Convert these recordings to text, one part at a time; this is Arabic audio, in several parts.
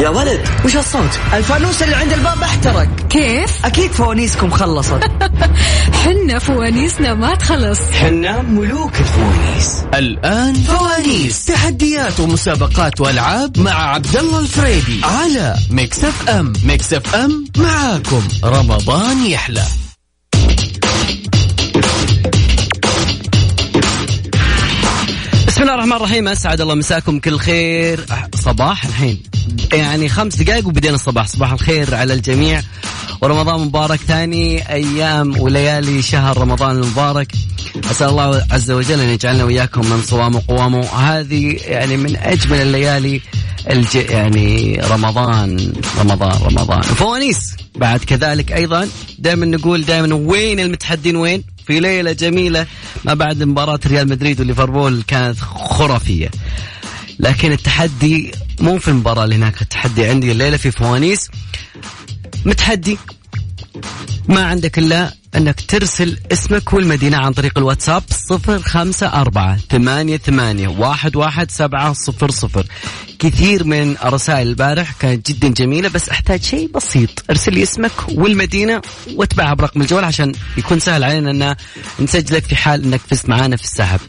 يا ولد وش الصوت؟ الفانوس اللي عند الباب احترق. كيف؟ أكيد فوانيسكم خلصت. حنا فوانيسنا ما تخلص. حنا ملوك الفوانيس. الآن فوانيس. تحديات ومسابقات وألعاب مع عبد الله الفريدي على Mix FM. Mix FM معاكم. رمضان يحلى. الرحمن الرحيم أسعد الله مساكم كل خير. صباح الحين. يعني خمس دقائق وبدينا الصباح. صباح الخير على الجميع. ورمضان مبارك ثاني أيام وليالي شهر رمضان المبارك. أسأل الله عز وجل أن يجعلنا وإياكم من صوام وقوامه. هذه يعني من أجمل الليالي الج... يعني رمضان رمضان رمضان. فوانيس. بعد كذلك أيضا دائما نقول دائما وين المتحدين وين؟ في ليلة جميلة ما بعد مباراة ريال مدريد وليفربول كانت خرافية. لكن التحدي مو في المباراة اللي هناك التحدي عندي الليلة في فوانيس. متحدي. ما عندك إلا أنك ترسل اسمك والمدينة عن طريق الواتساب صفر خمسة أربعة ثمانية ثمانية واحد واحد سبعة صفر صفر. كثير من الرسائل البارح كانت جدا جميلة بس أحتاج شيء بسيط. ارسل لي اسمك والمدينة واتبعها برقم الجوال عشان يكون سهل علينا أن نسجلك في حال أنك فزت معانا في السحب.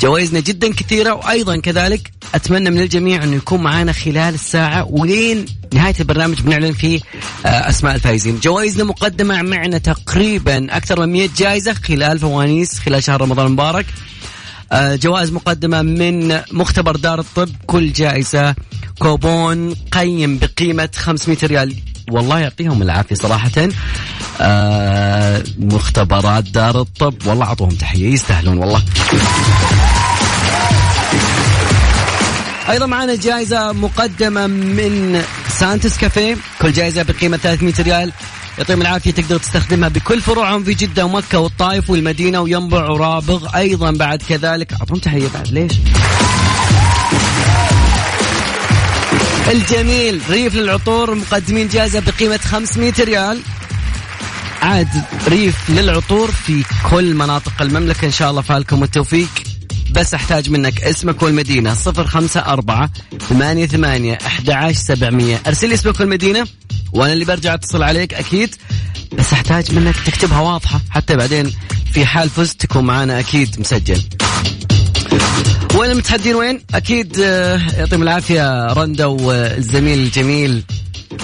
جوائزنا جدا كثيرة وأيضا كذلك أتمنى من الجميع أنه يكون معنا خلال الساعة ولين نهاية البرنامج بنعلن فيه آه، أسماء الفائزين. جوائزنا مقدمة معنا تقريبا أكثر من 100 جائزة خلال فوانيس خلال شهر رمضان المبارك. آه، جوائز مقدمة من مختبر دار الطب كل جائزة كوبون قيم بقيمة 500 ريال. والله يعطيهم العافية صراحة. آه مختبرات دار الطب. والله أعطوهم تحية. يستاهلون والله. أيضا معنا جائزة مقدمة من سانتس كافيه. كل جائزة بقيمة 300 ريال. يعطيهم العافية. تقدر تستخدمها بكل فروعهم في جدة ومكة والطائف والمدينة وينبع ورابغ أيضا بعد كذلك. اعطهم تحية بعد. ليش؟ الجميل ريف للعطور مقدمين جائزه بقيمة 500 ريال. عاد ريف للعطور في كل مناطق المملكة إن شاء الله فالكم التوفيق بس أحتاج منك اسمك والمدينة صفر خمسة أربعة ثمانية ثمانية أحد عشر سبعمية. أرسل لي اسمك والمدينة وأنا اللي برجع أتصل عليك أكيد. بس أحتاج منك تكتبها واضحة حتى بعدين في حال فزت تكون معنا أكيد مسجل. وين المتحدين وين؟ أكيد آه، يعطيهم العافية رندا والزميل الجميل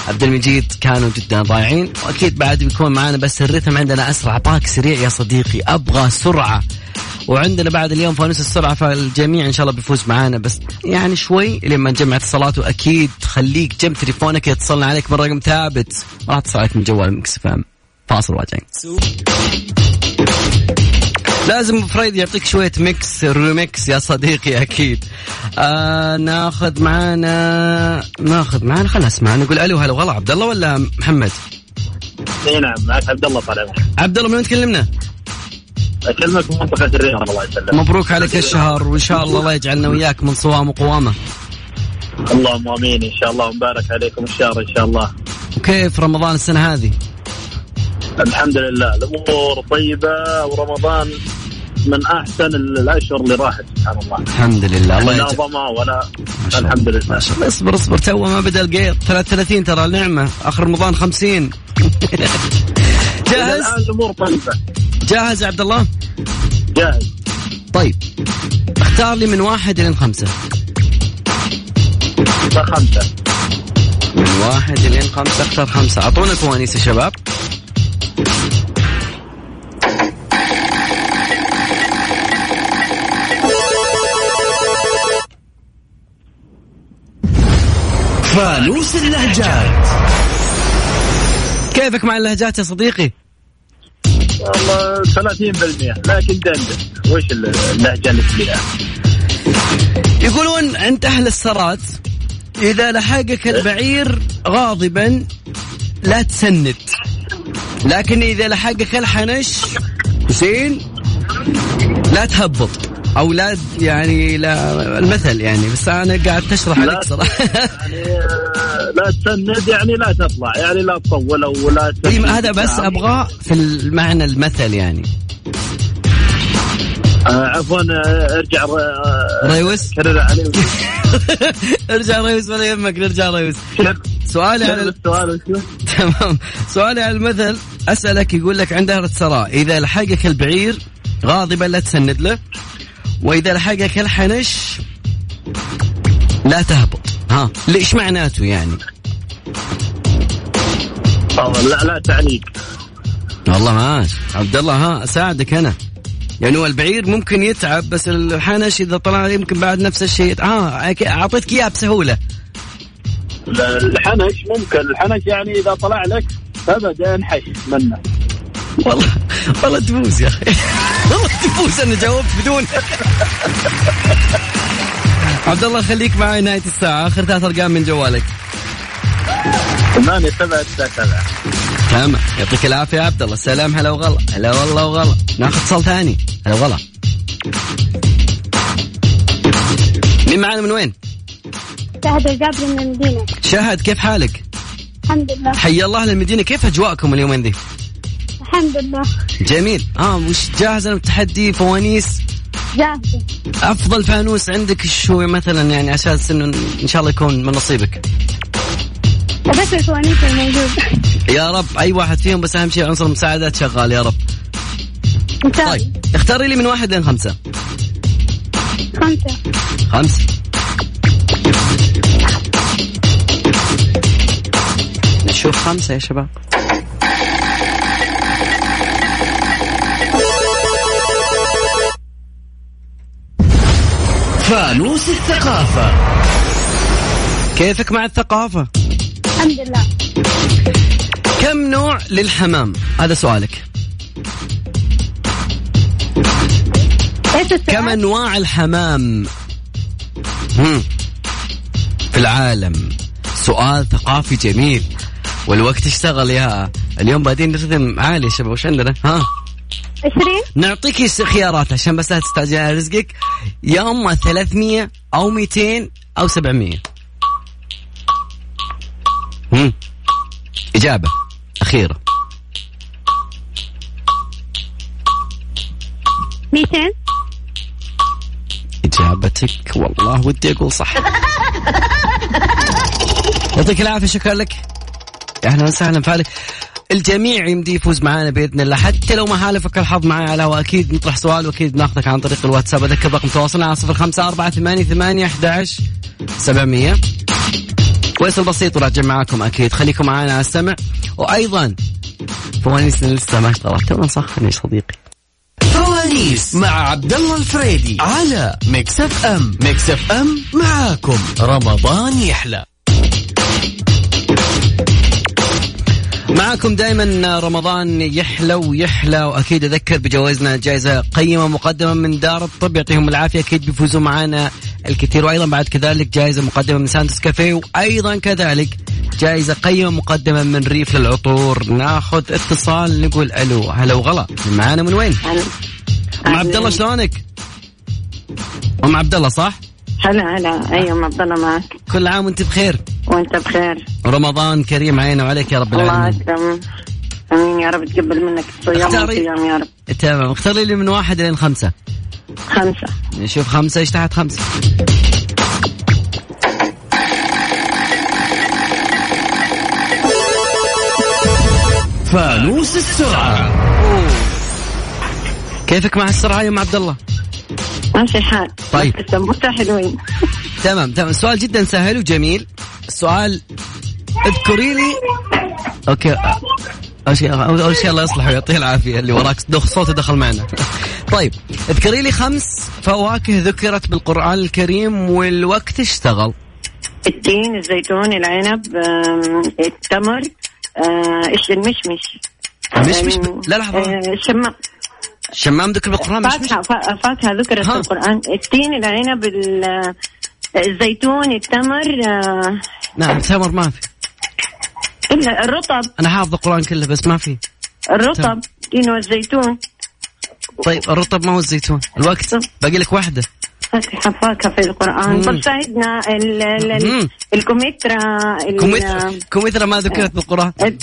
عبد المجيد كانوا جدا ضايعين وأكيد بعد بيكون معانا بس الرتم عندنا أسرع. باك سريع يا صديقي أبغى سرعة. وعندنا بعد اليوم فانوس السرعة فالجميع إن شاء الله بيفوز معانا. بس يعني شوي لما نجمع اتصالات. وأكيد خليك جنب تليفونك يتصلنا عليك من رقم ثابت. ما راح تتصل عليك من جوال Mix فاصل وراجعين. لازم فريد يعطيك شوية mix remix يا صديقي أكيد آه ناخذ معانا ناخذ معانا خلنا نسمع نقول ألو هلا والله عبد الله ولا محمد؟ إي نعم معك عبد الله طال عمرك عبد الله من وين تكلمنا؟ أكلمك من منطقة الرياض الله يسلمك مبروك عليك الشهر وإن شاء الله الله يجعلنا وياك من صوام وقوامة اللهم آمين إن شاء الله ومبارك عليكم الشهر إن شاء الله وكيف رمضان السنة هذه؟ الحمد لله الأمور طيبة ورمضان من أحسن الأشهر اللي راحت سبحان الله. الحمد لله. الله لا ظما ولا ما شاء الله. الحمد لله. ما شاء الله. اصبر اصبر. تو ما بدأ القيط 33 ترى نعمة آخر رمضان 50 جاهز؟ الآن الأمور طيبة. جاهز يا عبد الله؟ جاهز. طيب. اختار لي من واحد خمسة. خمسة. من واحد لين خمسة اختار خمسة. أعطونا فوانيس يا شباب. فانوس اللهجات كيفك مع اللهجات يا صديقي؟ والله 30% لكن دندن وش اللهجة اللي فيها؟ يقولون عند أهل السرات إذا لحقك البعير غاضبا لا تسند لكن إذا لحقك الحنش زين لا تهبط أو لا يعني لا المثل يعني بس أنا قاعد تشرح لا عليك صراحة. يعني آه، لا تسند يعني لا تطلع يعني لا تطول أو لا. هذا بس أبغى في المعنى المثل يعني. آه عفوا آه، ارجع آه، ريوس؟ كرر ارجع ريوس ولا يهمك نرجع ريوس. سؤالي على السؤال؟ تمام. سؤالي على المثل أسألك يقول لك عند هرة سراء إذا لحقك البعير غاضبا لا تسند له. وإذا لحقك الحنش لا تهبط. ها ليش معناته يعني؟ لا لا تعليق والله ماشي عبد الله ها أساعدك أنا. يعني هو البعير ممكن يتعب بس الحنش إذا طلع يمكن بعد نفس الشيء. آه أعطيتك اياها بسهولة. الحنش ممكن. الحنش يعني إذا طلع لك ابدا انحش منه والله والله تفوز يا أخي. والله تفوز أنا جاوبت بدون. عبد الله خليك معي نهاية الساعة. آخر ثلاث أرقام من جوالك. ثمانية سبعة سبعة. تمام. يعطيك العافية يا عبد الله. السلام هلا وغلا. هلا والله وغلا. ناخذ اتصال ثاني. هلا وغلا. مين معنا من وين؟ شهد الجابري من المدينة. شهد كيف حالك؟ الحمد لله. حي الله أهل المدينة كيف أجواءكم اليومين ذي؟ الحمد لله. جميل. آه وش جاهزة للتحدي فوانيس؟ جاهزة. أفضل فانوس عندك شو مثلا يعني عشان إنه إن شاء الله يكون من نصيبك؟ بس الفوانيس الموجود يا رب أي واحد فيهم بس أهم شيء عنصر المساعدات شغال يا رب. طيب اختاري لي من واحد لين خمسة. خمسة. خمسة. نشوف خمسة يا شباب. فانوس الثقافة. كيفك مع الثقافة؟ الحمد لله. كم نوع للحمام؟ هذا سؤالك. كم؟ أنواع الحمام. في العالم. سؤال ثقافي جميل. والوقت اشتغل يا. اليوم بادين رتم عالي يا شباب وش عندنا؟ ها؟ عشرين؟ نعطيك خيارات عشان بس لا تستعجل على رزقك. يا أما 300 أو 200 أو 700 هم. إجابة. أخيرة. ميتين؟ إجابتك. والله ودي أقول صح. يعطيك العافية شكرا لك. أهلا وسهلا فالك الجميع يمدي يفوز معنا بإذن الله. حتى لو ما حالفك الحظ معي على الهواء أكيد نطرح سؤال وأكيد ناخذك عن طريق الواتساب. أذكر رقم تواصلنا على صفر خمسة أربعة ثمانية ثمانية أحد سبعمية. فاصل بسيط وراجع معاكم أكيد. خليكم معنا على السمع. وأيضا فوانيسنا لسه ما اشتغلت تونا نسخن يا صديقي. فوانيس مع عبد الله الفريدي على Mix FM. Mix FM معاكم. رمضان يحلى. معكم دائما رمضان يحلى ويحلى وأكيد أذكر بجوائزنا جائزة قيمة مقدمة من دار الطب يعطيهم العافية أكيد بيفوزوا معنا الكثير. وأيضا بعد كذلك جائزة مقدمة من سانتوس كافيه وأيضا كذلك جائزة قيمة مقدمة من ريف للعطور. ناخذ اتصال نقول ألو هلا وغلا. معانا من وين؟ أم عبد الله شلونك؟ أم عبد الله صح؟ هلا هلا. أيوه عبد الله معك. كل عام وأنت بخير. وأنت بخير. رمضان كريم علينا وعليك يا رب الله العالمين. اكرم آمين يا رب تقبل منك الصيام اختاري. يا رب. تمام اختاري لي من واحد لين خمسة. خمسة. نشوف خمسة إيش تحت خمسة؟ فانوس السرعة. كيفك مع السرعة يا أم عبد الله؟ ماشي الحال طيب. حلوين تمام تمام. السؤال جدا سهل وجميل. السؤال اذكري لي. أوكي أول شيء أول شيء الله يصلحه ويعطيه العافية اللي وراك. دخ صوته دخل معنا. طيب اذكري لي خمس فواكه ذكرت بالقرآن الكريم والوقت اشتغل. التين الزيتون العنب التمر آه، إيش المشمش؟ مشمش؟ آم، لا لحظة. آه، الشمام شمام ذكر بالقرآن مش مش فاكهة فا- فاكهة ذكرت. في القرآن التين العنب ال- الزيتون التمر آه، نعم ثمر ما في. إلا الرطب. أنا حافظ القرآن كله بس ما في. الرطب. التين والزيتون طيب الرطب ما هو الزيتون. الوقت. باقي لك واحدة. فاكهة فاكهة في القرآن. طب ساعدنا ال- ال- الكمثرى ال- كمثرى. كمثرى ما ذكرت ال-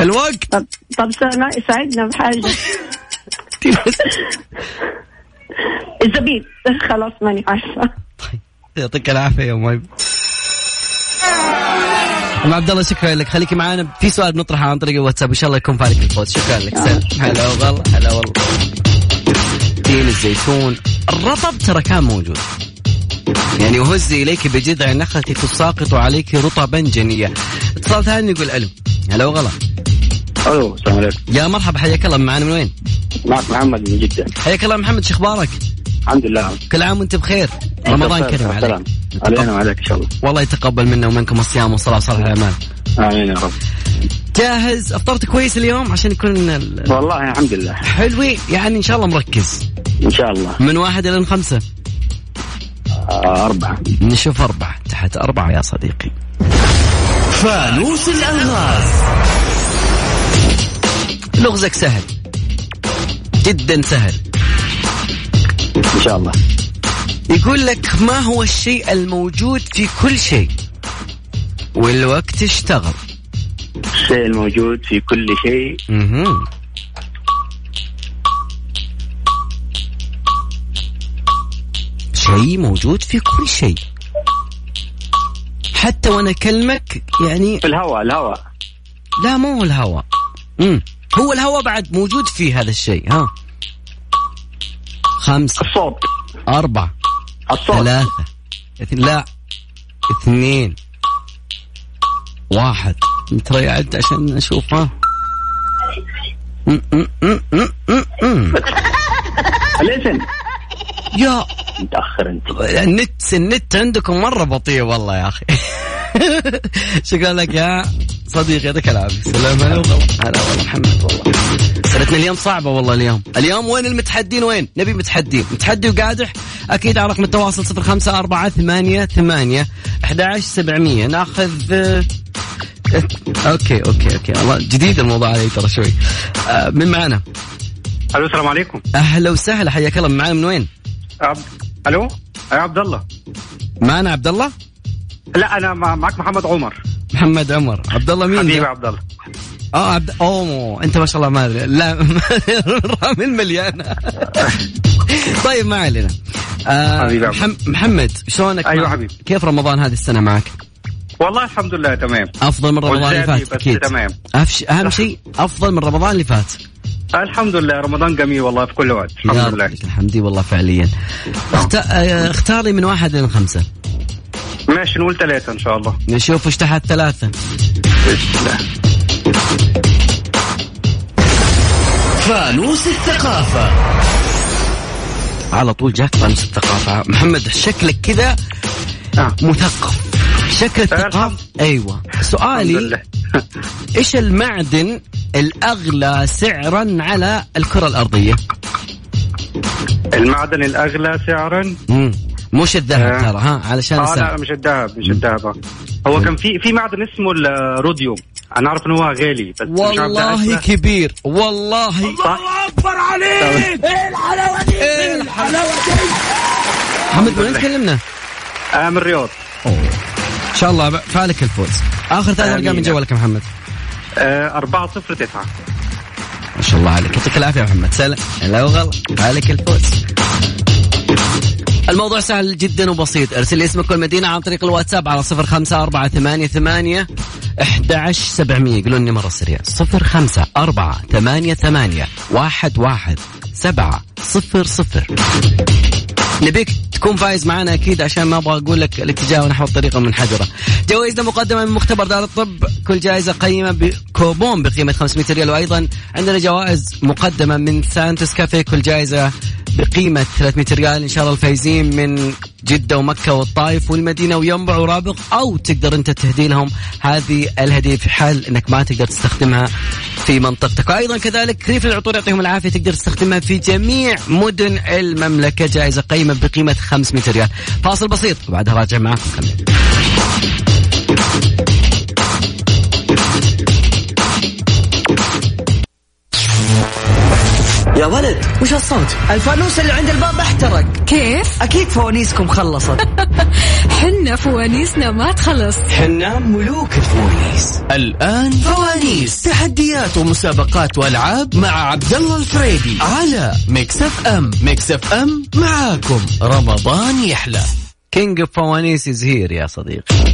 الوقت. طب طب سا- ساعدنا بحاجة. الزبيب. خلاص ماني عارفة. يعطيك العافية يا أيمن. أم عبد الله شكرا لك. خليكي معانا. في سؤال بنطرحه عن طريق الواتساب. إن شاء الله يكون فالك الفوز. شكرا لك سلام هلا والله هلا والله. تين الزيتون. الرطب ترى كان موجود. يعني وهزي إليك بجذع النخلة تساقط عليك رطبا جنيا اتصال ثاني يقول ألو. هلا وغلا. ألو السلام عليكم. يا مرحبا حياك الله. معنا من وين؟ معك محمد من جدة. حياك الله محمد شو أخبارك؟ الحمد لله. كل عام وانت بخير. رمضان كريم عليك. علينا وعليك إن شاء الله. والله يتقبل منا ومنكم الصيام والصلاة وصالح الأعمال آمين يا رب. جاهز؟ أفطرت كويس اليوم عشان يكون ال- والله الحمد لله. حلوي؟ يعني إن شاء الله مركز. إن شاء الله. من واحد إلى خمسة؟ آه أربعة. نشوف أربعة. تحت أربعة يا صديقي. فانوس الألغاز لغزك سهل. جدا سهل. شاء الله. يقول لك ما هو الشيء الموجود في كل شيء؟ والوقت اشتغل. الشيء الموجود في كل شيء. مهم. شيء موجود في كل شيء. حتى وأنا أكلمك يعني في الهواء الهواء. لا مو هو الهواء. مم. هو الهواء بعد موجود في هذا الشيء ها. خمسة. الصوت. أربعة. الصوت. ثلاثة. اث- لا. اثنين. واحد. ترى يعد عشان نشوف ها. م- م- م- م- م- م. الاسم يا. متأخر أنت. النت النت عندكم مرة بطيء والله يا أخي. شكرا لك يا صديقي يعطيك العافية سلام هلا والله. هلا والله محمد والله. سنتنا اليوم صعبة والله اليوم. اليوم وين المتحدين؟ وين؟ نبي متحدين متحدي وقادح؟ أكيد على رقم التواصل صفر خمسة أربعة ثمانية ثمانية أحد عشر سبعمية. ناخذ آه، okay okay okay. والله جديد الموضوع علي ترى شوي. آه، من معنا؟ ألو السلام عليكم. أهلا وسهلا حياك الله. من معنا من وين؟ عبد... ألو؟ يا عبد الله. معنا عبد الله؟ لا أنا مع... معك محمد عمر. محمد عمر. عبد الله مين؟ حبيبي؟ عبد الله آه عبد اوه أنت ما شاء الله ما أدري. لا رامي مليانه طيب ما علينا. آه حبيبي عبد محم... محمد شلونك؟ مع- حبيبي. كيف رمضان هذه السنة معك؟ والله الحمد لله تمام. أفضل من رمضان اللي فات أكيد. تمام. أفش... أهم شيء أفضل من رمضان اللي فات. الحمد لله رمضان جميل والله في كل وقت الحمد لله. الحمد والله فعليا. اخت... آه، اختار لي من واحد لين خمسه ماشي نقول ثلاثة إن شاء الله. نشوف وش تحت الله فانوس الثقافة. على طول جاك فانوس الثقافة. محمد شكلك كذا آه. مثقف. شكل الثقافة أيوه. الحمد سؤالي إيش المعدن الأغلى سعرا على الكرة الأرضية؟ المعدن الأغلى سعرا؟ مم. مش الذهب آه. ترى ها علشان آه لا مش الذهب مش الذهب. آه. هو كان في في معدن اسمه الروديوم أنا عارف إن هو غالي بس مش عارف ده والله أغلى. كبير والله. صح. محمد من وين تكلمنا؟ آه من الرياض. إن شاء الله فالك الفوز. آخر ثلاث أرقام. من جوالك يا محمد. آه 4 0 9 ما شاء الله عليك. يعطيك العافية يا محمد. سلام. لا وغلط فالك الفوز. الموضوع سهل جدا وبسيط. ارسل لي اسمك والمدينة عن طريق الواتساب على صفر خمسة أربعة ثمانية ثمانية أحد سبعمية. قولوا لي مرة سريع. صفر خمسة أربعة ثمانية ثمانية واحد واحد سبعة صفر صفر. نبيك. تكون فايز معنا أكيد عشان ما أبغى أقول لك الاتجاه نحو الطريقة المنحدرة. جوائزنا مقدمة من مختبر دار الطب، كل جائزة قيمة بكوبون بقيمة 500 ريال. وأيضا عندنا جوائز مقدمة من سانتوس كافيه. كل جائزة بقيمة 300 ريال. إن شاء الله الفايزين من جدة ومكة والطائف والمدينة وينبع ورابغ أو تقدر أنت تهدي لهم هذه الهدية في حال إنك ما تقدر تستخدمها في منطقتك. وأيضا كذلك ريف العطور يعطيهم العافية. تقدر تستخدمها في جميع مدن المملكة. جائزة قيمة بقيمة 500 ريال. فاصل بسيط. وبعدها راجع معكم خلينا يا ولد وش الصوت؟ الفانوس اللي عند الباب احترق. كيف؟ أكيد فوانيسكم خلصت. حنا فوانيسنا ما تخلص. حنا ملوك الفوانيس. الآن فوانيس. تحديات ومسابقات وألعاب مع عبد الله الفريدي على Mix FM Mix FM معاكم. رمضان يحلى. king of فوانيس is here يا صديقي.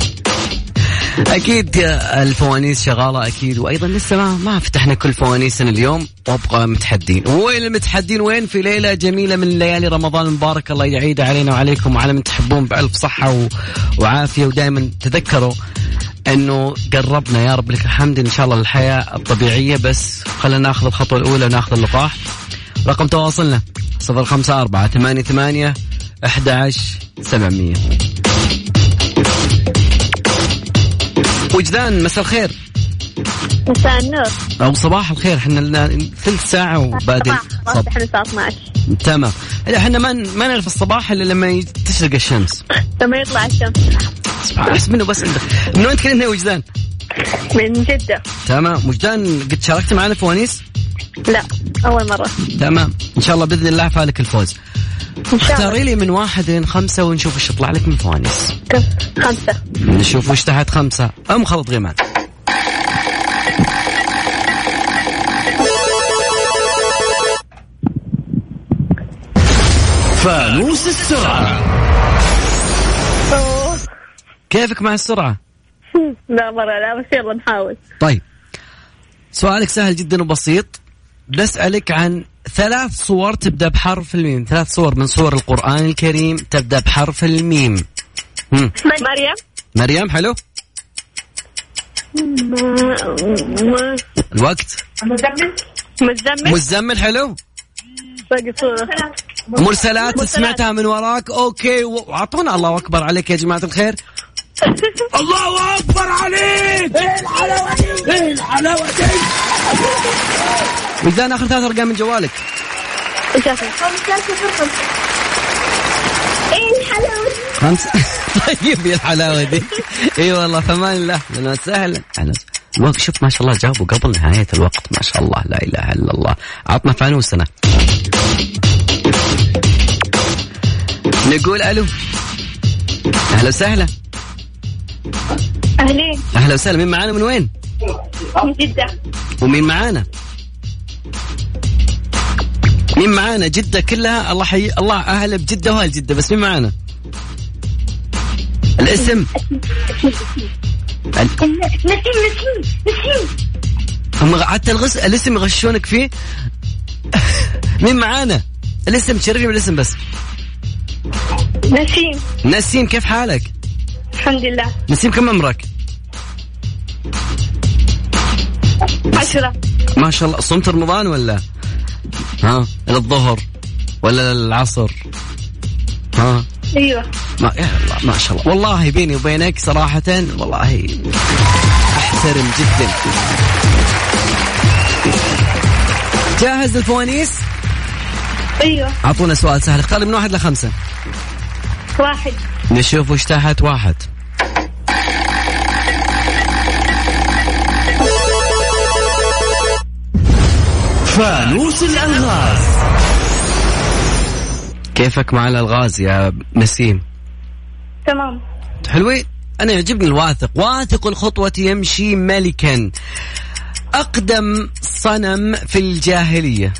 أكيد الفوانيس شغالة أكيد وأيضا لسه ما ما فتحنا كل فوانيسنا اليوم وأبغى متحدين. وين المتحدين؟ وين في ليلة جميلة من ليالي رمضان؟ المبارك الله يعيد علينا وعليكم وعلى من تحبون بالف صحة و... وعافية. ودائما تذكروا إنه قربنا يا رب لك الحمد إن شاء الله للحياة الطبيعية بس خلينا ناخذ الخطوة الأولى وناخذ اللقاح. رقم تواصلنا 054 88 11 700 وجدان مساء الخير. مساء النور. أو صباح الخير إحنا لنا ثلث ساعة وبعدين صباح صب إحنا الساعة 12 تمام. إحنا ما ما نعرف الصباح إلا لما تشرق الشمس. لما يطلع الشمس. أحس منه بس عندك من وين تكلمنا يا وجدان؟ من جدة. تمام. وجدان قد شاركت معنا فوانيس؟ لا أول مرة. تمام. إن شاء الله بإذن الله فالك الفوز. إن اختاري لي من واحد لين خمسة ونشوف إيش يطلع لك من فوانيس؟ خمسة. نشوف وش تحت خمسة. أم خلط غيمان. فانوس السرعة. أوه. كيفك مع السرعة؟ لا مرة لا بس يلا نحاول. طيب. سؤالك سهل جدا وبسيط. بسألك عن ثلاث صور تبدأ بحرف الميم. ثلاث صور من صور القرآن الكريم تبدأ بحرف الميم. مريم؟ مريم حلو. ما- الوقت. مزمل؟ مزمل. مزمل حلو. باقي صورة. مرسلات سمعتها من وراك. أوكي واعطونا الله أكبر عليك يا جماعة الخير. الله أكبر عليك. إيه الحلاوه دي إيه الحلاوه دي وجدان آخر ثلاث أرقام من جوالك؟ إيه الحلاوة خمسة طيب يا الحلاوة دي. إي والله فمان الله أهلا وسهلا أهلا. وسهلا. شوف ما شاء الله جاوبوا قبل نهاية الوقت. ما شاء الله لا إله إلا الله. عطنا فانوسنا. نقول ألو. أهلا وسهلا. أهلين أهلا وسهلا مين معانا من وين؟ من جدة ومين معانا؟ مين معانا؟ جدة كلها الله حي الله أهلا بجدة وأهل جدة بس مين معانا؟ الاسم ال- نسيم نسيم نسيم هم حتى الغس... الاسم يغشونك فيه مين معانا؟ الاسم تشرفني بالاسم بس نسيم نسيم كيف حالك؟ الحمد لله. نسيم كم عمرك؟ عشرة. ما شاء الله صمت رمضان ولا؟ ها إلى الظهر ولا العصر؟ ها؟ أيوه. ما يا الله ما شاء الله. والله بيني وبينك صراحة والله أحترم جدا. جاهز للفوانيس؟ أيوه. اعطونا سؤال سهل. اختار من واحد لخمسة. واحد. نشوف وش تحت واحد. فانوس الألغاز. كيفك مع الألغاز يا نسيم؟ تمام. حلوين. أنا يعجبني الواثق. واثق الخطوة يمشي ملكا. أقدم صنم في الجاهلية.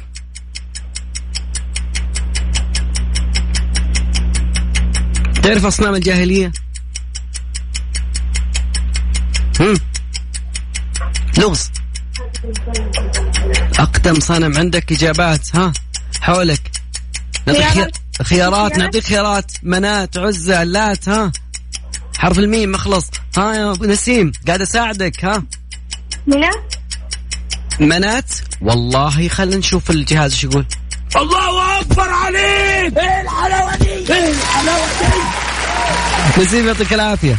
تعرف أصنام الجاهلية؟ هم؟ لغز أقدم صنم عندك إجابات ها؟ حولك. نعطيك خيار- خيارات. نعطيك خيارات. منات عزة لات ها؟ حرف الميم مخلص. ها يا نسيم قاعد أساعدك ها؟ منى؟ منات؟ والله خلينا نشوف الجهاز إيش يقول. الله أكبر عليك! إيه الحلاوة دي؟ إيه الحلاوة دي؟ نسيم يعطيك العافية.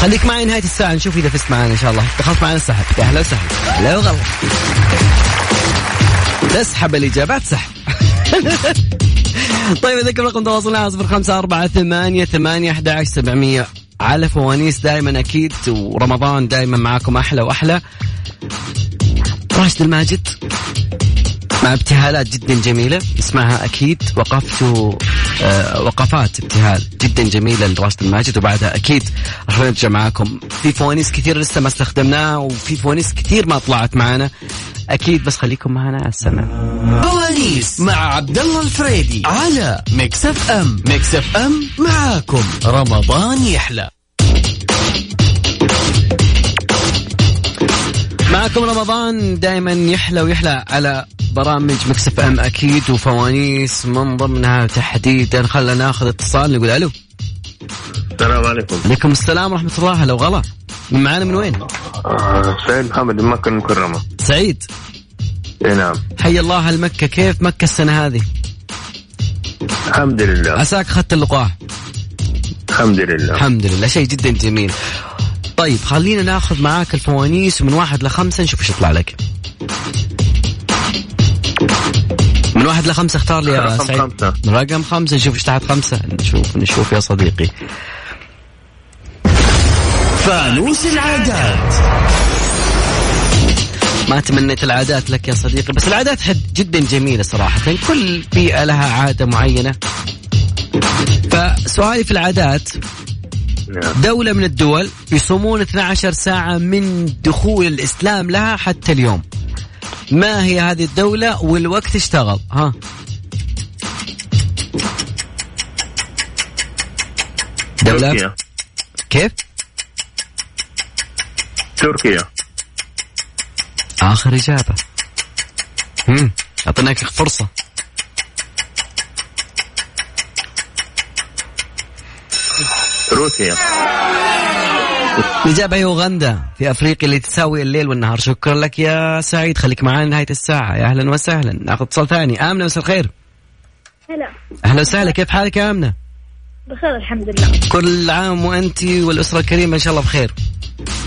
خليك معي نهاية الساعة نشوف إذا فزت معنا إن شاء الله. دخلت معنا السحب. يا أهلا وسهلا. لا وغلط تسحب الإجابات سحب. طيب اذكر رقم تواصلنا صفر خمسة أربعة ثمانية ثمانية أحد عشر سبعمية. على فوانيس دائما أكيد ورمضان دائما معاكم أحلى وأحلى. راشد الماجد مع ابتهالات جدا جميلة. اسمها أكيد وقفت وقفات ابتهال. جدا جميلة لراشد الماجد وبعدها أكيد راح نرجع معاكم في فوانيس كثير لسه ما استخدمناها وفي فوانيس كثير ما طلعت معنا. أكيد بس خليكم معنا على السمع. فوانيس مع عبد الله الفريدي على Mix FM. Mix FM معاكم. رمضان يحلى. معكم رمضان دائما يحلى ويحلى على برامج Mix FM أكيد وفوانيس من ضمنها تحديدا. خلنا ناخذ اتصال نقول ألو. السلام عليكم. عليكم السلام ورحمة الله. هلا وغلا. من معانا من وين؟ آه سعيد محمد من مكة المكرمة. سعيد. إي نعم. حي الله المكة كيف مكة السنة هذه؟ الحمد لله. عساك أخذت اللقاح. الحمد لله. الحمد لله. شيء جدا جميل. طيب خلينا ناخذ معاك الفوانيس ومن واحد لخمسة. نشوف إيش يطلع لك. من واحد لخمسة اختار لي يا رقم سعيد. خمسة. رقم خمسة نشوف إيش تحت خمسة. نشوف نشوف يا صديقي. فانوس العادات. ما تمنيت العادات لك يا صديقي بس العادات حد جدا جميلة صراحة. كل بيئة لها عادة معينة. فسؤالي في العادات نعم. دولة من الدول يصومون 12 ساعة من دخول الإسلام لها حتى اليوم. ما هي هذه الدولة والوقت اشتغل؟ ها. دولة. تركيا. كيف؟ تركيا. آخر إجابة. هم أعطيناك فرصة. روسيا. الإجابة هي أوغندا في أفريقيا اللي تساوي الليل والنهار. شكرا لك يا سعيد. خليك معنا نهاية الساعة. يا أهلا وسهلا. ناخذ اتصال ثاني. آمنة مساء الخير. هلا. أهلا وسهلا. كيف حالك يا آمنة؟ بخير الحمد لله. كل عام وأنت والأسرة الكريمة إن شاء الله بخير.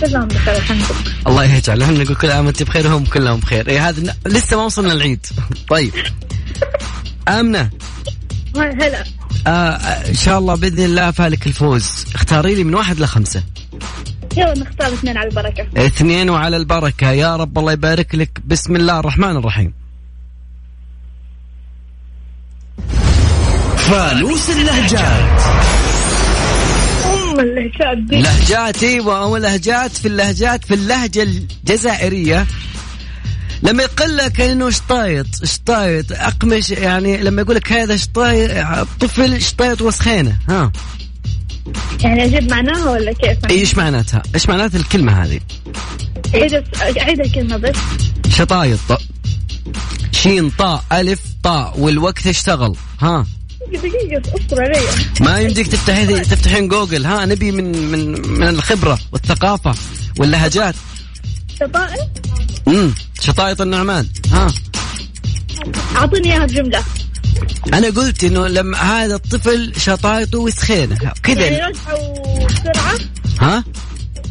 كلهم بخير الحمد لله. الله يجعل إحنا نقول كل عام وأنت بخير وهم كلهم بخير. اي هذا لسه ما وصلنا العيد. طيب. آمنة. هلا. آه إن شاء الله بإذن الله فالك الفوز. اختاري لي من واحد لخمسة. يلا نختار اثنين على البركة. اثنين وعلى البركة. يا رب الله يبارك لك. بسم الله الرحمن الرحيم. فانوس اللهجات. أم اللهجات دي. لهجات أيوه ولهجات في اللهجات في اللهجة الجزائرية. لما يقول لك إنه شطايط شطايط أقمش يعني لما يقول لك هذا شطايط طفل شطايط وسخينه ها. يعني أجيب معناها ولا كيف؟ إيش معناتها؟ إيش معنات الكلمة هذه؟ عيد الكلمة بس. شطايط. شين طاء ألف طاء والوقت اشتغل ها. دقيقة اصبر علي. ما يمديك تفتحي تفتحين جوجل ها. نبي من من من الخبرة والثقافة واللهجات. شطائر؟ امم شطايط النعمان ها. أعطيني إياها بجملة. أنا قلت إنه لما هذا الطفل شطايطه وسخينة يعني كذا رجعوا بسرعة؟ ها؟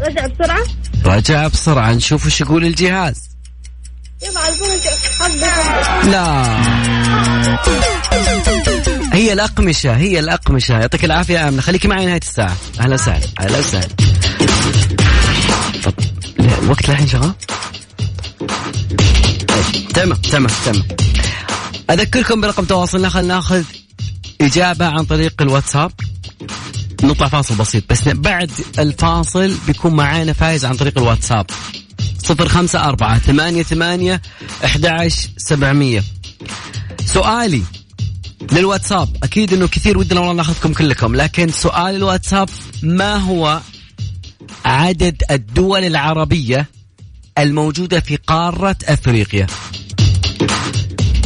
رجع بسرعة؟ رجع بسرعة نشوف وش يقول الجهاز. يلا لا. هي الأقمشة هي الأقمشة. يعطيك العافية يا آمنة. خليكي معي نهاية الساعة. أهلا وسهلا أهلا وسهلا. الوقت الحين شغال تمام تمام تمام. أذكركم برقم تواصلنا خلينا ناخذ إجابة عن طريق الواتساب. نطلع فاصل بسيط بس بعد الفاصل بيكون معانا فايز عن طريق الواتساب. صفر خمسة أربعة ثمانية ثمانية أحد سبعمية. سؤالي للواتساب. أكيد أنه كثير ودنا والله ناخذكم كلكم لكن سؤال الواتساب ما هو عدد الدول العربية الموجودة في قارة أفريقيا.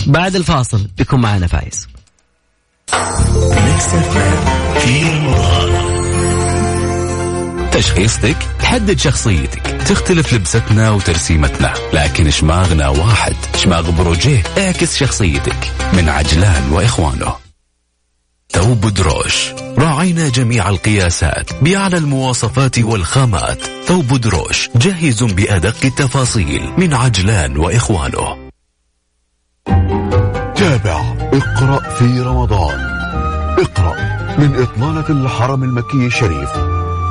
بعد الفاصل بيكون معنا فايز. تشخيصتك تحدد شخصيتك. تختلف لبستنا وترسيمتنا لكن شماغنا واحد. شماغ بروجيه اعكس شخصيتك من عجلان وإخوانه. ثوب دروش راعينا جميع القياسات بأعلى المواصفات والخامات. ثوب دروش جاهز بأدق التفاصيل من عجلان وإخوانه. تابع. اقرأ في رمضان. اقرأ من إطلالة الحرم المكي الشريف.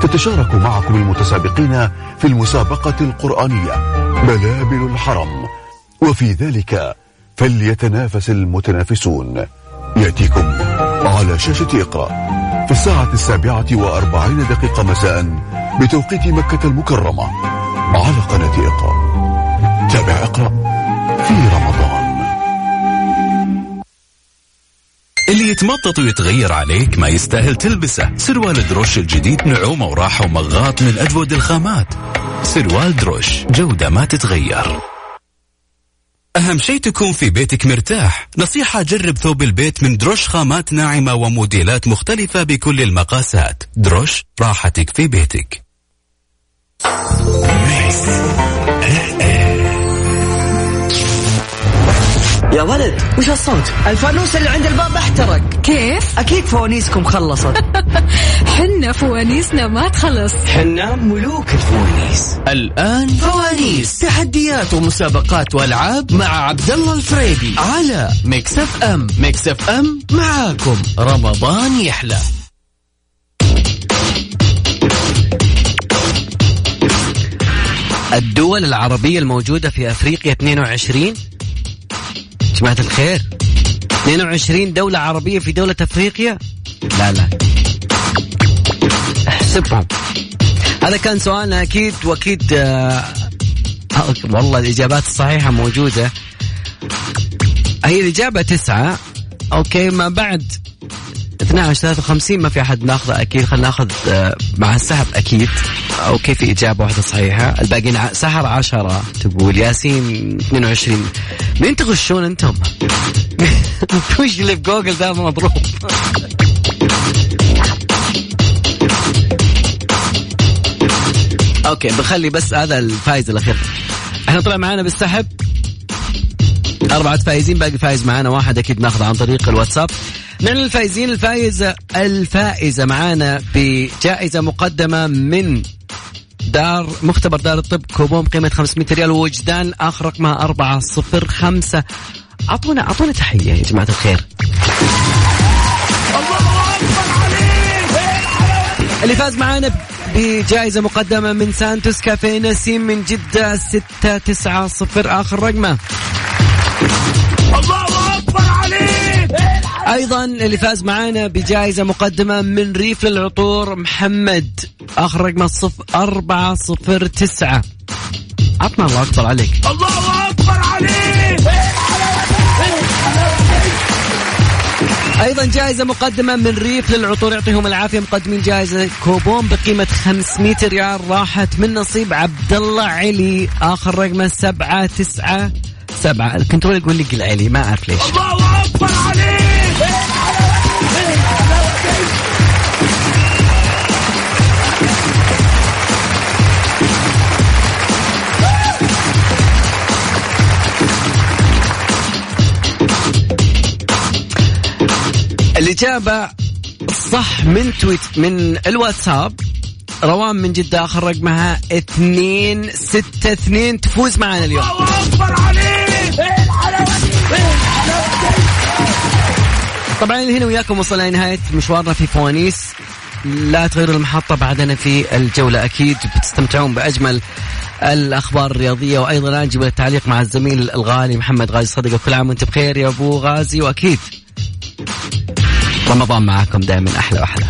تتشارك معكم المتسابقين في المسابقة القرآنية. بلابل الحرم. وفي ذلك فليتنافس المتنافسون. يأتيكم. على شاشة إقرأ. في الساعة السابعة وأربعين دقيقة مساء بتوقيت مكة المكرمة على قناة إقرأ. تابع إقرأ في رمضان. اللي يتمطط ويتغير عليك ما يستاهل تلبسه. سروال دروش الجديد نعومة وراحة ومغاط من أجود الخامات. سروال دروش جودة ما تتغير. أهم شيء تكون في بيتك مرتاح. نصيحة جرب ثوب البيت من دروش خامات ناعمة وموديلات مختلفة بكل المقاسات. دروش راحتك في بيتك. يا ولد وش الصوت الفانوس اللي عند الباب احترق. كيف؟ أكيد فوانيسكم خلصت. حنا فوانيسنا ما تخلص. حنا ملوك الفوانيس. الآن فوانيس. تحديات ومسابقات وألعاب مع عبد الله الفريدي على Mix FM Mix FM معاكم. رمضان يحلى. الدول العربية الموجودة في أفريقيا 22 جماعة الخير. 22 دولة عربية في دولة أفريقيا؟ لا لا. احسبهم. هذا كان سؤالنا أكيد وأكيد آه والله الإجابات الصحيحة موجودة. هي الإجابة تسعة. أوكي ما بعد 12 53 ما في أحد ناخذه أكيد خلينا ناخذ آه، مع السحب أكيد. okay في إجابة واحدة صحيحة؟ الباقيين سحر 10 تقول ياسين 22 مين تغشون أنتم؟ وش اللي في جوجل ذا مضروب. okay بخلي بس هذا الفايز الأخير. إحنا طلع معانا بالسحب. أربعة فايزين باقي فايز معانا واحد. أكيد ناخذه عن طريق الواتساب. نعلن الفايزين الفايزة الفائزة معانا بجائزة مقدمة من دار مختبر دار الطب كوبون قيمة 500 ريال ووجدان آخر رقمها 405 أعطونا أعطونا تحية يا جماعة الخير. اللي فاز معانا بجائزة مقدمة من سانتوس كافيه نسيم من جدة 690 آخر رقمه. الله أكبر عليك! أيضا اللي فاز معانا بجائزة مقدمة من ريف للعطور محمد. آخر رقم الصف أربعة صفر تسعة. عطنا الله أكبر عليك. الله أكبر عليك! أيضا جائزة مقدمة من ريف للعطور يعطيهم العافية مقدمين جائزة كوبون بقيمة 500 ريال راحت من نصيب عبد الله علي. آخر رقمه سبعة تسعة سبعة. ال control يقول لي قل علي ما أعرف ليش. الله أكبر عليك! الإجابة صح من تويت من الواتساب. روان من جدة آخر رقمها اثنين ستة اثنين. تفوز معنا اليوم. طبعا هنا وياكم وصلنا لنهاية مشوارنا في فوانيس. لا تغيروا المحطة بعدنا في الجولة أكيد بتستمتعون بأجمل الأخبار الرياضية وأيضا أجمل التعليق مع الزميل الغالي محمد غازي صدقة كل عام وأنت بخير يا أبو غازي وأكيد رمضان معاكم دائما أحلى وأحلى.